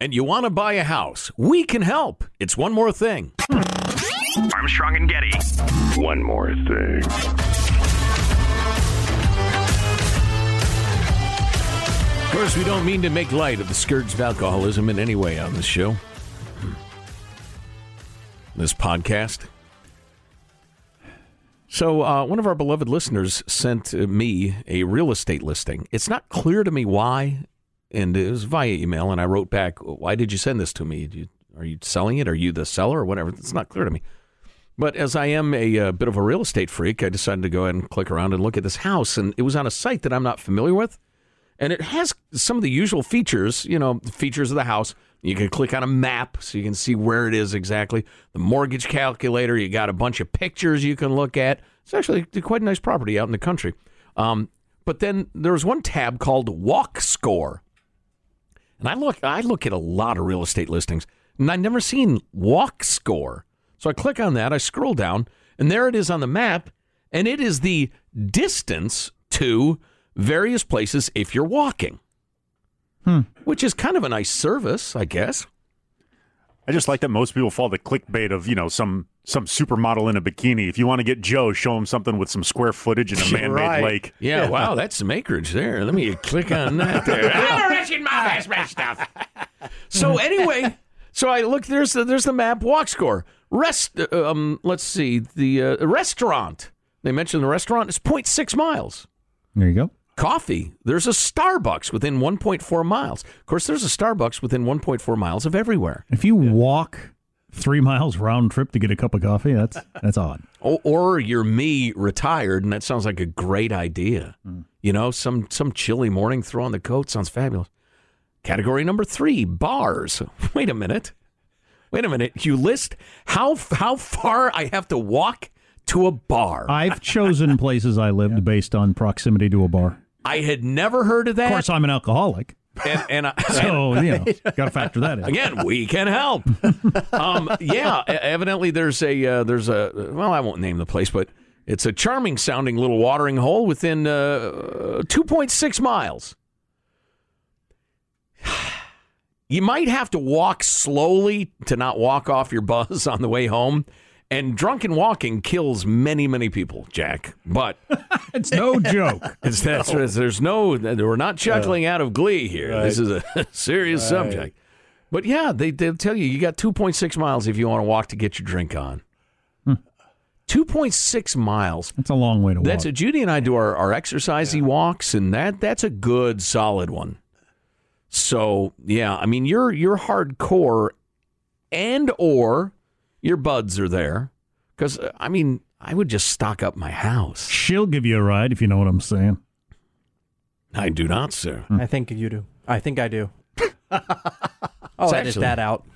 and you want to buy a house. We can help. It's one more thing. Armstrong and Getty. One more thing. Of course, we don't mean to make light of the scourge of alcoholism in any way on this show. This podcast. So, uh, one of our beloved listeners sent uh, me a real estate listing. It's not clear to me why, and it was via email. And I wrote back, "Why did you send this to me? You, are you selling it? Are you the seller or whatever?" It's not clear to me. But as I am a, a bit of a real estate freak, I decided to go ahead and click around and look at this house, and it was on a site that I'm not familiar with, and it has some of the usual features. You know, the features of the house. You can click on a map so you can see where it is exactly. The mortgage calculator. You got a bunch of pictures you can look at. It's actually quite a nice property out in the country. Um, but then there was one tab called Walk Score. And I look, I look at a lot of real estate listings, and I've never seen walk score. So I click on that, I scroll down, and there it is on the map, and it is the distance to various places if you're walking. Hmm. Which is kind of a nice service, I guess. I just like that most people fall the clickbait of you know some some supermodel in a bikini. If you want to get Joe, show him something with some square footage in a man-made Right. lake. Yeah, wow, that's some acreage there. Let me click on that there. I'm rich in my best rich stuff. so anyway, so I look. There's the, there's the map. Walk score. Rest. uh, Um, let's see. The uh, restaurant. They mentioned the restaurant is 0.6 miles. There you go. Coffee. There's a Starbucks within 1.4 miles. Of course, there's a Starbucks within 1.4 miles of everywhere. If you walk three miles round trip to get a cup of coffee, that's that's odd. Or, or you're me retired, and that sounds like a great idea. Hmm. You know, some some chilly morning, throw on the coat sounds fabulous. Category number three: bars. Wait a minute. Wait a minute. You list how how far I have to walk to a bar. I've chosen places I lived based on proximity to a bar. I had never heard of that. Of course, I'm an alcoholic, and, and I, so you know, got to factor that in. Again, we can help. um, yeah, evidently there's a uh, there's a well, I won't name the place, but it's a charming sounding little watering hole within uh, 2.6 miles. You might have to walk slowly to not walk off your buzz on the way home. And drunken walking kills many, many people, Jack. But It's no joke. it's, that's, there's no, we're not chuckling out of glee here. This is a serious subject. But yeah, they, they'll tell you you got 2.6 miles if you want to walk to get your drink on. Hmm. 2.6 miles. That's a long way to walk. That's a, Judy and I do our, our exercisey walks, and that that's a good solid one. So yeah, I mean you're you're hardcore, and or your buds are there, because uh, I mean I would just stock up my house. She'll give you a ride if you know what I'm saying. I do not, sir. I think you do. I think I do. I'll It's edit actually- that out.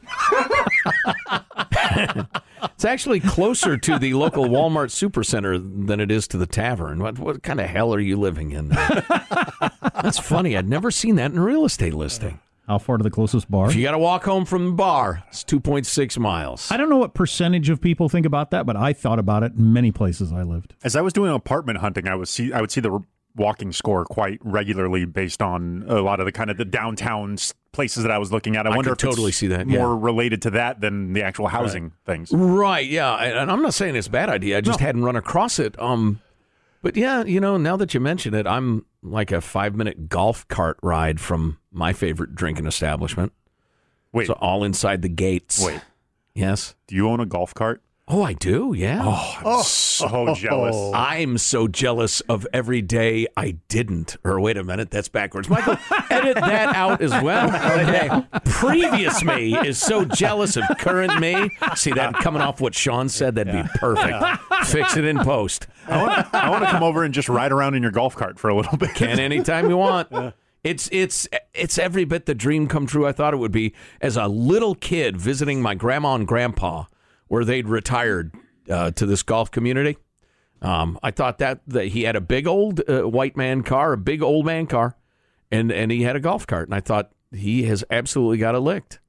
It's actually closer to the local Walmart supercenter than it is to the tavern. What what kind of hell are you living in? That's funny. I'd never seen that in a real estate listing. How far to the closest bar? If you got to walk home from the bar, it's 2.6 miles. I don't know what percentage of people think about that, but I thought about it in many places I lived. As I was doing apartment hunting, I was see I would see the walking score quite regularly based on a lot of the kind of the downtown places that I was looking at. I, I wonder could if it's totally see that, more yeah. related to that than the actual housing things. Right, yeah. And and I'm not saying it's a bad idea. I just hadn't run across it. Um, But yeah, you know, now that you mention it, I'm like a five minute golf cart ride from my favorite drinking establishment. Wait. So all inside the gates. Wait. Yes. Do you own a golf cart? Oh, I do. Yeah. Oh, I'm oh. so jealous. Oh. I'm so jealous of every day I didn't. Or wait a minute, that's backwards. Michael, edit that out as well. Okay. Previous me is so jealous of current me. See that coming off what Sean said? That'd be perfect. Fix it in post. I want, I want to come over and just ride around in your golf cart for a little bit. Can anytime you want. It's it's it's every bit the dream come true I thought it would be as a little kid visiting my grandma and grandpa where they'd retired uh, to this golf community. Um, I thought that, that he had a big old uh, white man car, a big old man car, and and he had a golf cart, and I thought he has absolutely got it licked,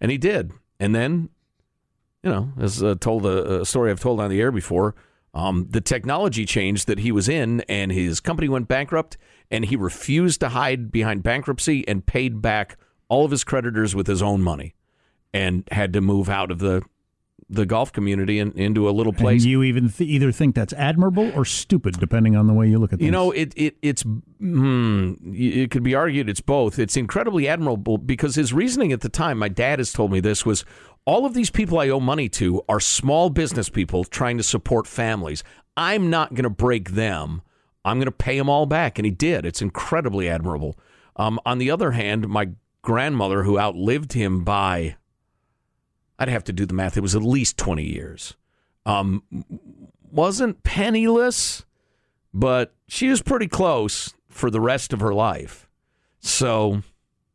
and he did. And then, you know, as uh, told a, a story I've told on the air before, um, the technology changed that he was in, and his company went bankrupt, and he refused to hide behind bankruptcy and paid back all of his creditors with his own money, and had to move out of the the golf community and into a little place. And you even th- either think that's admirable or stupid, depending on the way you look at things. You know, it, it it's hmm, it could be argued it's both. It's incredibly admirable because his reasoning at the time, my dad has told me this was all of these people I owe money to are small business people trying to support families. I'm not going to break them. I'm going to pay them all back, and he did. It's incredibly admirable. Um, on the other hand, my grandmother, who outlived him by I'd have to do the math. It was at least 20 years. Um, wasn't penniless, but she was pretty close for the rest of her life. So,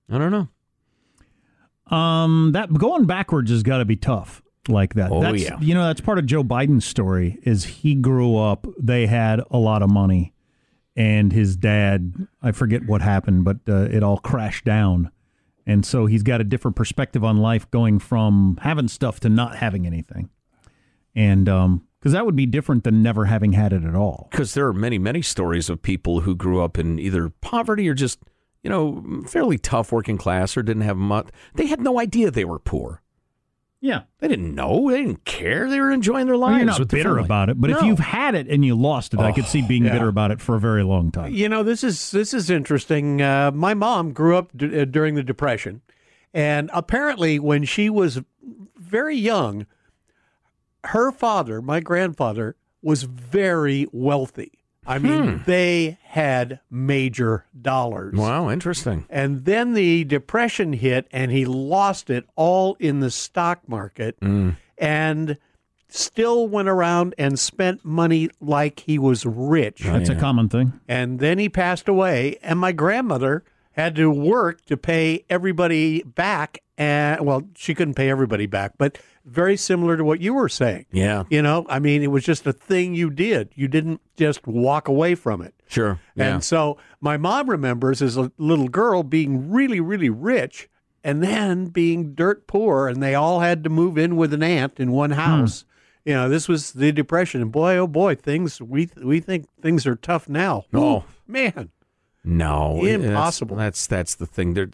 I don't know. Um, that going backwards has got to be tough like that. Oh, that's, yeah. You know, that's part of Joe Biden's story. Is he grew up? They had a lot of money, and his dad. I forget what happened, but uh, it all crashed down, and so he's got a different perspective on life, going from having stuff to not having anything, and um, because that would be different than never having had it at all. Because there are many, many stories of people who grew up in either poverty or just, you know, fairly tough working class or didn't have much. They had no idea they were poor. Yeah, They didn't know. They didn't care. They were enjoying their Well, lives. you're not bitter about it, but if you've had it and you lost it, I could see being yeah. bitter about it for a very long time. You know, this is this is interesting. Uh, my mom grew up d- uh, during the Depression, and apparently, when she was very young, her father, my grandfather, was very wealthy. I mean, hmm. they had major dollars. Wow, interesting. And then the depression hit, and he lost it all in the stock market, hmm. and still went around and spent money like he was rich. That's a common thing. And then he passed away, and my grandmother had to work to pay everybody back. And well, she couldn't pay everybody back, but very similar to what you were saying. Yeah, You know, I mean, it was just a thing you did. You didn't just walk away from it. sure. Yeah. And so my mom remembers as a little girl being really, really rich and then being dirt poor, and they all had to move in with an aunt in one hmm. house. You know, this was the depression, and boy, oh boy, things we we think things are tough now. Oh. Man, No, that's- Impossible. That's that's, the thing. They're,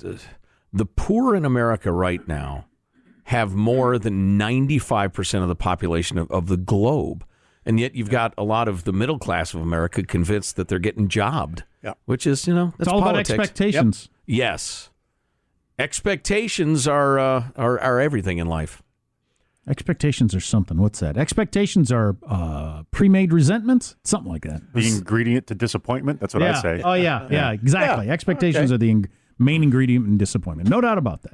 the poor in America right now have more than ninety five percent of the population of, of the globe, and yet you've got a lot of the middle class of America convinced that they're getting jobbed. Yeah. which is you know that's It's all politics. about expectations. Yes, expectations are uh, are are everything in life. Expectations are something. What's that? Expectations are uh, pre-made resentments, something like that. The ingredient to disappointment. That's what yeah. I say. Oh yeah, yeah, exactly. Yeah. Expectations are the ing- main ingredient in disappointment. No doubt about that.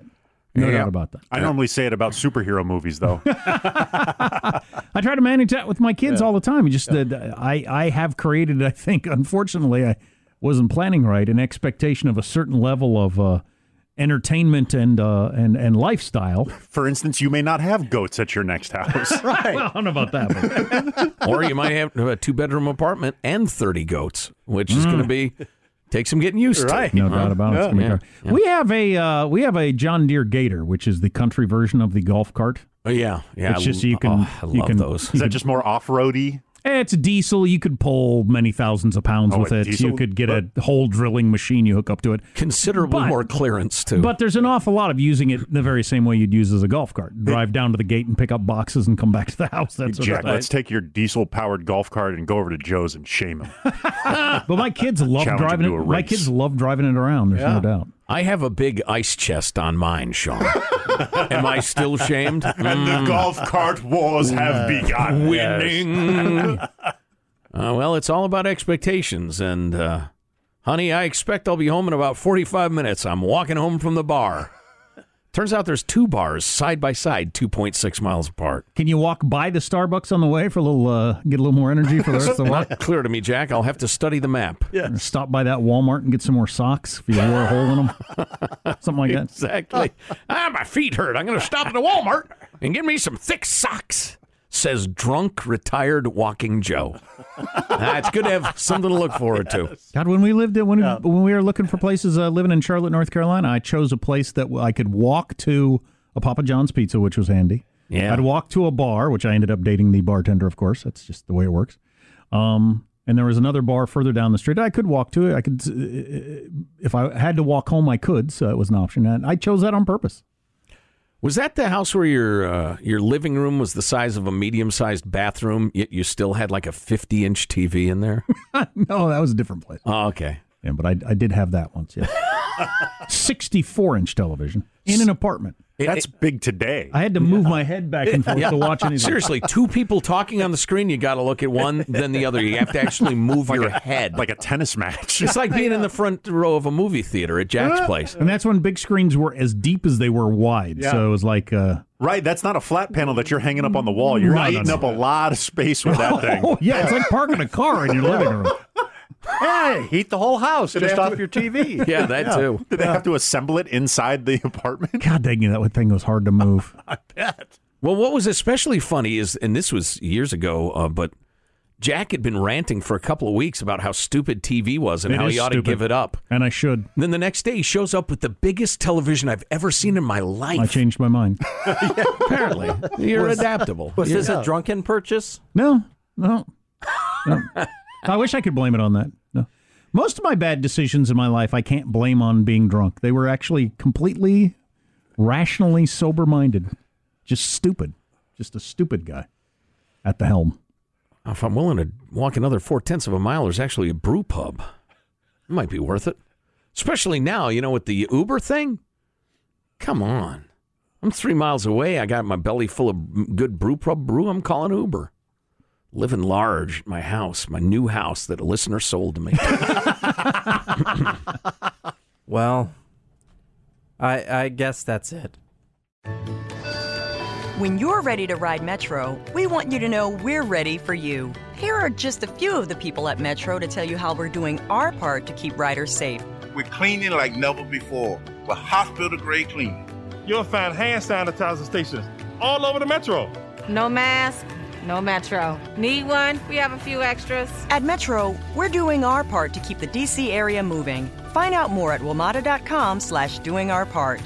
No Yeah. doubt about that. I normally say it about superhero movies, though. I try to manage that with my kids all the time. Just that I I have created. I think, unfortunately, I wasn't planning right. An expectation of a certain level of uh, entertainment and uh, and and lifestyle. For instance, you may not have goats at your next house. Well, I don't know about that. But or you might have a two bedroom apartment and 30 goats, which is going Mm. to be take some getting used Right. to. No doubt about it. It's gonna Yeah. We have a uh, we have a John Deere Gator, which is the country version of the golf cart. Oh, yeah, yeah. It's just you can- oh, I you can- those. Is that just more off roady? Eh, it's diesel. You could pull many thousands of pounds Oh, with it. diesel? You could get a whole drilling machine you hook up to it. Considerably But- more clearance too. But there's an awful lot of using it the very same way you'd use as a golf cart. Drive down to the gate and pick up boxes and come back to the house. That's what Jack, let's take your diesel powered golf cart and go over to Joe's and shame him. But my kids love Challenge driving it. My kids love driving it around. There's no doubt. I have a big ice chest on mine, Sean. Am I still shamed? and the golf cart wars have begun. Winning. Uh, well, it's all about expectations. And, uh, honey, I expect I'll be home in about 45 minutes. I'm walking home from the bar. Turns out there's two bars side by side, 2.6 miles apart. Can you walk by the Starbucks on the way for a little, uh, get a little more energy for the rest of the walk? Not clear to me, Jack. I'll have to study the map. Or Stop by that Walmart and get some more socks if you wore a hole in them. Something like that. Exactly. ah, my feet hurt. I'm going to stop at the Walmart and get me some thick socks. Says drunk retired walking Joe. Ah, it's good to have something to look forward to. God, when we lived in, when, when we were looking for places uh, living in Charlotte, North Carolina, I chose a place that I could walk to a Papa John's pizza, which was handy. Yeah. I'd walk to a bar, which I ended up dating the bartender, of course. That's just the way it works. Um, and there was another bar further down the street. I could walk to it. I could, uh, if I had to walk home, I could. So it was an option, and I chose that on purpose. Was that the house where your uh, your living room was the size of a medium sized bathroom, yet you still had like a 50 inch TV in there? no, that was a different place. Oh, okay. Yeah, but I, I did have that once. Yeah, sixty-four inch television in an apartment. That's big today. I had to move my head back and forth to watch anything. Seriously, two people talking on the screen, you got to look at one, then the other. You have to actually move your head. Like a tennis match. It's like being in the front row of a movie theater at Jack's place. And that's when big screens were as deep as they were wide. Yeah. So it was like, uh, Right, that's not a flat panel that you're hanging up on the wall. You're Right. eating up a lot of space with that thing. oh yeah, it's like parking a car in your living room. Hey, heat the whole house just off your TV. Yeah, that too. Did they have to assemble it inside the apartment? God dang it, that thing was hard to move. I bet. Well, what was especially funny is, and this was years ago, uh, but Jack had been ranting for a couple of weeks about how stupid TV was and It how is he ought stupid. to give it up. And I should. Then the next day, he shows up with the biggest television I've ever seen in my life. I changed my mind. Apparently, you're adaptable. Was this a drunken purchase? No, no, no. I wish I could blame it on that. No. Most of my bad decisions in my life, I can't blame on being drunk. They were actually completely rationally sober minded. Just stupid. Just a stupid guy at the helm. If I'm willing to walk another four tenths of a mile, there's actually a brew pub. It might be worth it. Especially now, you know, with the Uber thing. Come on. I'm three miles away. I got my belly full of good brew pub brew. I'm calling Uber. Living large at my house, my new house that a listener sold to me. Well, I I guess that's it. When you're ready to ride Metro, we want you to know we're ready for you. Here are just a few of the people at Metro to tell you how we're doing our part to keep riders safe. We're cleaning like never before with hospital grade cleaning. You'll find hand sanitizer stations all over the metro. No mask, no Metro. Need one? We have a few extras. At Metro, we're doing our part to keep the DC area moving. Find out more at WMATA.com slash doing our part.